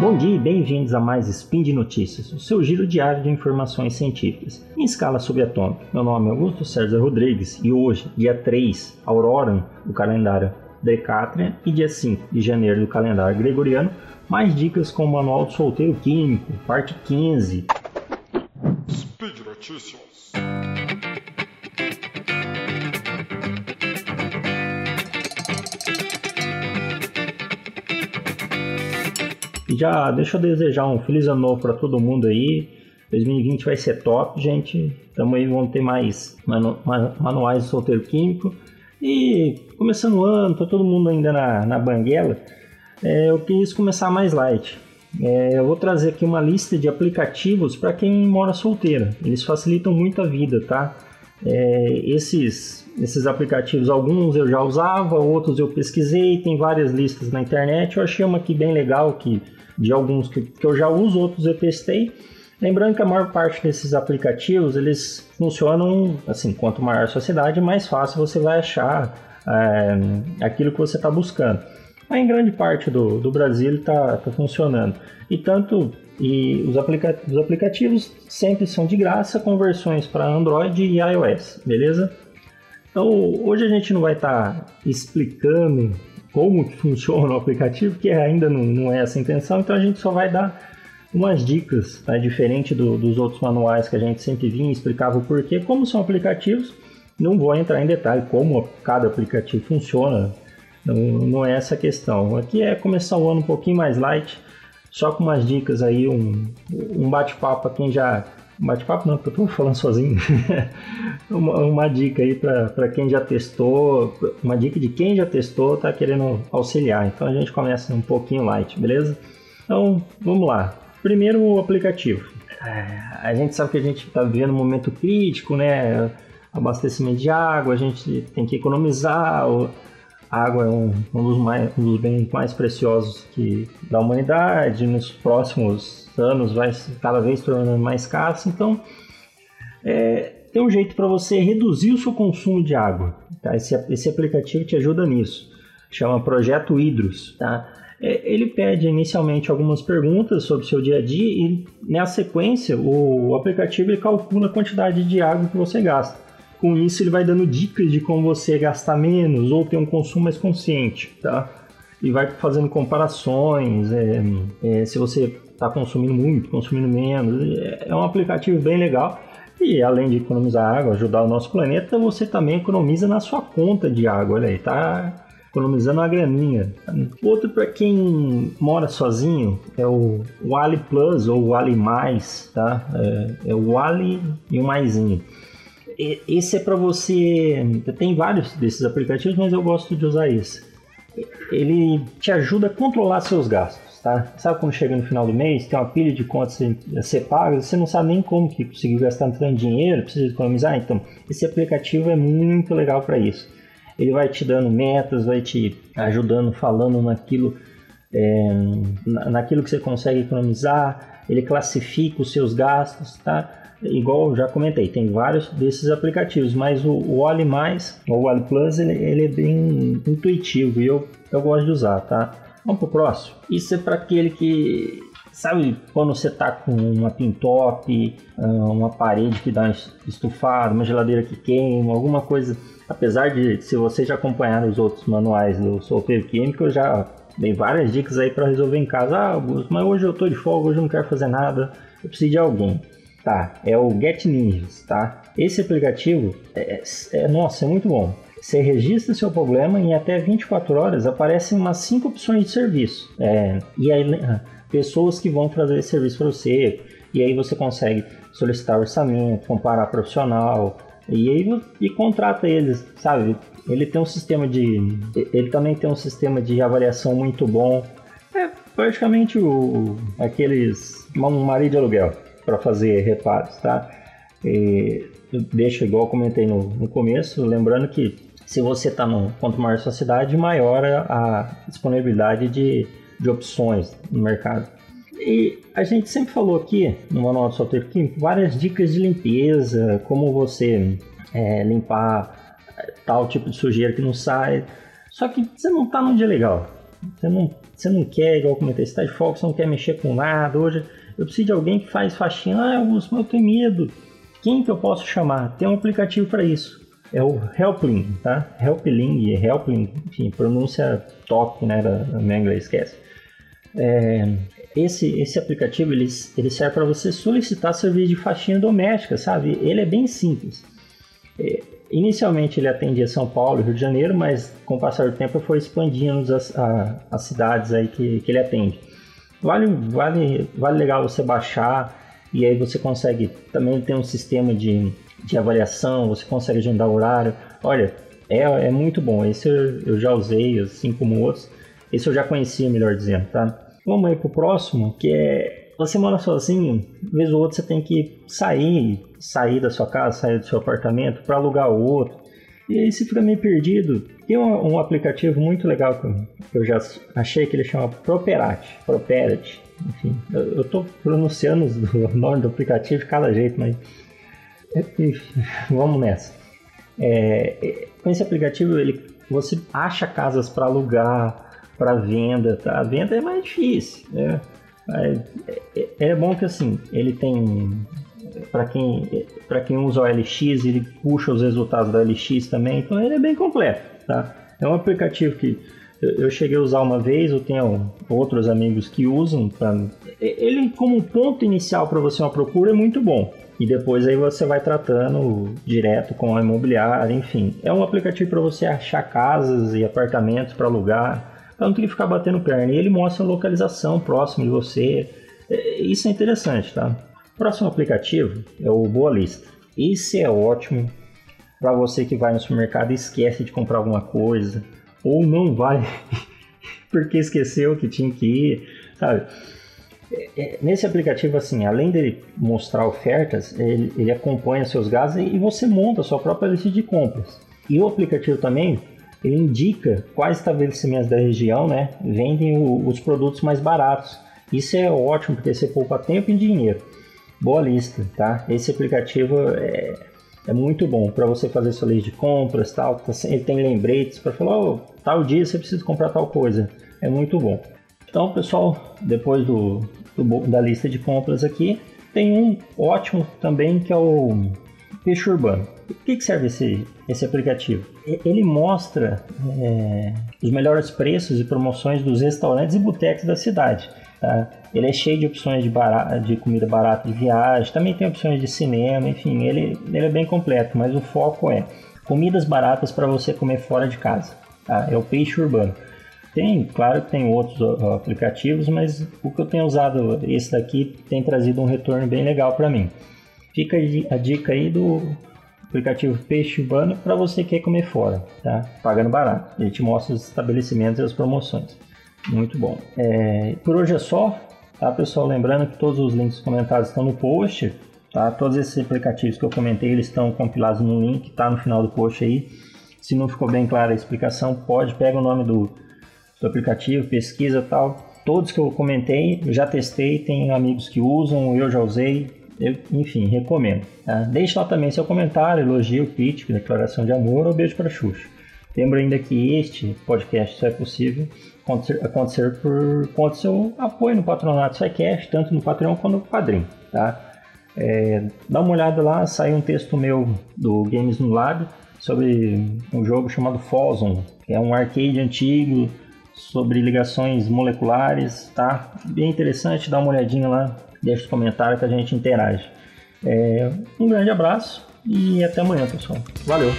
Bom dia e bem-vindos a mais Spin de Notícias, o seu giro diário de informações científicas em escala subatômica. Meu nome é Augusto César Rodrigues e hoje, dia 3, Aurora, do calendário Decátria, e dia 5 de janeiro do calendário Gregoriano, mais dicas com o Manual do Solteiro Químico, parte 15. Speed Notícias. Já deixa eu desejar um feliz ano novo para todo mundo aí. 2020 vai ser top, gente. Também vamos ter mais manu manuais de solteiro químico. E começando o ano, tá todo mundo ainda na, na banguela. É, eu quis começar mais light. É, eu vou trazer aqui uma lista de aplicativos para quem mora solteira. Eles facilitam muito a vida, tá? É, esses, esses aplicativos, alguns eu já usava, outros eu pesquisei, tem várias listas na internet. Eu achei uma aqui bem legal que de alguns que, que eu já uso, outros eu testei. Lembrando que a maior parte desses aplicativos eles funcionam assim, quanto maior a sua cidade, mais fácil você vai achar é, aquilo que você está buscando. Mas em grande parte do, do Brasil está tá funcionando. E tanto e os, aplica os aplicativos sempre são de graça com versões para Android e iOS, beleza? Então hoje a gente não vai estar tá explicando como funciona o aplicativo, que ainda não, não, é essa a intenção, então a gente só vai dar umas dicas, tá? diferente do, dos outros manuais que a gente sempre vinha explicava o porquê, como são aplicativos, não vou entrar em detalhe como cada aplicativo funciona, não, não é essa a questão. Aqui é começar o ano um pouquinho mais light, só com umas dicas aí, um, um bate-papo para quem já bate-papo não, porque eu tô falando sozinho. uma, uma, dica aí para quem já testou, uma dica de quem já testou, tá querendo auxiliar. Então a gente começa um pouquinho light, beleza? Então vamos lá. Primeiro o aplicativo. É, a gente sabe que a gente está vivendo um momento crítico, né? Abastecimento de água, a gente tem que economizar. Água é um, um, dos, mais, um dos bens mais preciosos que, da humanidade. Nos próximos anos vai cada vez tornando mais escasso. Então, é, tem um jeito para você reduzir o seu consumo de água. Tá? Esse, esse aplicativo te ajuda nisso. Chama Projeto Hidros. Tá? É, ele pede inicialmente algumas perguntas sobre o seu dia a dia e, na sequência, o, o aplicativo ele calcula a quantidade de água que você gasta. Com isso, ele vai dando dicas de como você gastar menos ou ter um consumo mais consciente, tá? E vai fazendo comparações, é, é, se você está consumindo muito, consumindo menos. É, é um aplicativo bem legal. E além de economizar água, ajudar o nosso planeta, você também economiza na sua conta de água. Olha aí, tá economizando uma graninha. Outro para quem mora sozinho é o Wally Plus ou Wally Mais, tá? É, é o Wally e o Maisinho esse é para você. Tem vários desses aplicativos, mas eu gosto de usar esse. Ele te ajuda a controlar seus gastos, tá? Sabe quando chega no final do mês, tem uma pilha de contas a ser pagas, você não sabe nem como que conseguir gastar tanto dinheiro, precisa economizar? Então, esse aplicativo é muito legal para isso. Ele vai te dando metas, vai te ajudando, falando naquilo, é, naquilo que você consegue economizar, ele classifica os seus gastos, tá? igual já comentei, tem vários desses aplicativos, mas o, o Oli Mais, ou o Oli Plus, ele, ele, é bem intuitivo e eu, eu gosto de usar, tá? Vamos pro próximo. Isso é para aquele que Sabe quando você tá com uma pintop, ah, uma parede que dá uma estufada, uma geladeira que queima, alguma coisa. Apesar de, se vocês já acompanharam os outros manuais do solteiro químico, eu já dei várias dicas aí para resolver em casa. Ah, mas hoje eu tô de folga, hoje eu não quero fazer nada, eu preciso de alguém. Tá, é o Get Ninjas, tá? Esse aplicativo, é, é, é, nossa, é muito bom. Você registra seu problema e em até 24 horas aparecem umas 5 opções de serviço. É, e aí, ah, pessoas que vão fazer esse serviço para você. E aí você consegue solicitar orçamento, comparar profissional. E aí e contrata eles, sabe? Ele tem um sistema de. Ele também tem um sistema de avaliação muito bom. É praticamente o, aqueles. Um marido de aluguel para fazer reparos, tá? E deixa igual comentei no, no começo, lembrando que se você está no quanto maior a sua cidade, maior a disponibilidade de, de opções no mercado. E a gente sempre falou aqui no Manual do Solteiro Químico várias dicas de limpeza, como você é, limpar tal tipo de sujeira que não sai. Só que você não está num dia legal. Você não você não quer, igual eu comentei, você tá de folga, você não quer mexer com nada. Hoje eu preciso de alguém que faz faxina. Ah, Augusto, eu tenho medo. Quem que eu posso chamar? Tem um aplicativo para isso. É o Helpling, tá? Helpling, Helpling, enfim, pronúncia top, né, da, minha inglês, esquece. É, esse, esse aplicativo ele, ele serve para você solicitar serviço de faxina doméstica, sabe? Ele é bem simples. É, inicialmente ele atendia São Paulo Rio de Janeiro, mas com o passar do tempo foi expandindo as, a, as cidades aí que, que ele atende. Vale, vale, vale legal você baixar e aí você consegue também ter um sistema de, de avaliação, você consegue agendar horário. Olha, é, é muito bom. Esse eu, eu já usei, assim como outros. Esse eu já conhecia, melhor dizendo, tá? Vamos aí pro próximo, que é você mora sozinho, vez ou outra você tem que sair, sair da sua casa, sair do seu apartamento para alugar outro. E aí você fica meio perdido. Tem um, um aplicativo muito legal que eu já achei que ele chama Properat. Properat. Enfim, eu, eu tô pronunciando o nome do aplicativo de cada jeito, mas. Enfim, vamos nessa. É, é, com esse aplicativo, ele, você acha casas para alugar, para venda, tá? A venda é mais difícil, né? É, é bom que assim, ele tem para quem para quem usa o LX, ele puxa os resultados da LX também, então ele é bem completo, tá? É um aplicativo que eu cheguei a usar uma vez, eu tenho outros amigos que usam. Pra... Ele, como ponto inicial para você uma procura, é muito bom. E depois aí você vai tratando direto com a imobiliária, enfim. É um aplicativo para você achar casas e apartamentos para alugar para não ficar batendo perna. E ele mostra a localização próxima de você. É, isso é interessante, tá? Próximo aplicativo é o Boa Lista. Esse é ótimo para você que vai no supermercado e esquece de comprar alguma coisa ou não vai porque esqueceu que tinha que ir, sabe? É, é, nesse aplicativo, assim, além dele mostrar ofertas, ele, ele acompanha seus gastos e você monta a sua própria lista de compras. E o aplicativo também ele indica quais estabelecimentos da região né, vendem o, os produtos mais baratos. Isso é ótimo porque você poupa tempo e dinheiro. Boa lista, tá? Esse aplicativo é, é muito bom para você fazer sua lista de compras, tal. Tá ele tem lembretes para falar, oh, tal dia você precisa comprar tal coisa. É muito bom. Então, pessoal, depois do, do da lista de compras aqui, tem um ótimo também que é o Peixe Urbano. O que, serve esse, esse aplicativo? Ele mostra é, os melhores preços e promoções dos restaurantes e botecos da cidade. Tá? Ele é cheio de opções de, barata, de comida barata de viagem, também tem opções de cinema, enfim, ele, ele é bem completo, mas o foco é comidas baratas para você comer fora de casa. Tá? É o peixe urbano. Tem, claro que tem outros aplicativos, mas o que eu tenho usado, esse daqui, tem trazido um retorno bem legal para mim. Fica a dica aí do aplicativo Peixe Urbano para você que quer comer fora, tá? Pagando barato. Ele te mostra os estabelecimentos e as promoções. Muito bom. É, por hoje é só, tá, pessoal? Lembrando que todos os links comentados estão no post, tá? Todos esses aplicativos que eu comentei, eles estão compilados no link, tá no final do post aí. Se não ficou bem clara a explicação, pode, pega o nome do, do aplicativo, pesquisa tal. Todos que eu comentei, eu já testei, tem amigos que usam, eu já usei, eu, enfim, recomendo. Tá? Deixe lá também seu comentário, elogio, crítica, declaração de amor ou beijo para Xuxa. Lembro ainda que este podcast só é possível acontecer, acontecer por conta do seu apoio no patronato SciCast, tanto no Patreon quanto no Padrim. Tá? É, dá uma olhada lá, saiu um texto meu do Games no Lab sobre um jogo chamado Foson, que é um arcade antigo sobre ligações moleculares, tá? Bem interessante, dá uma olhadinha lá, deixa os comentários que a gente interage. É, um grande abraço e até amanhã, pessoal. Valeu!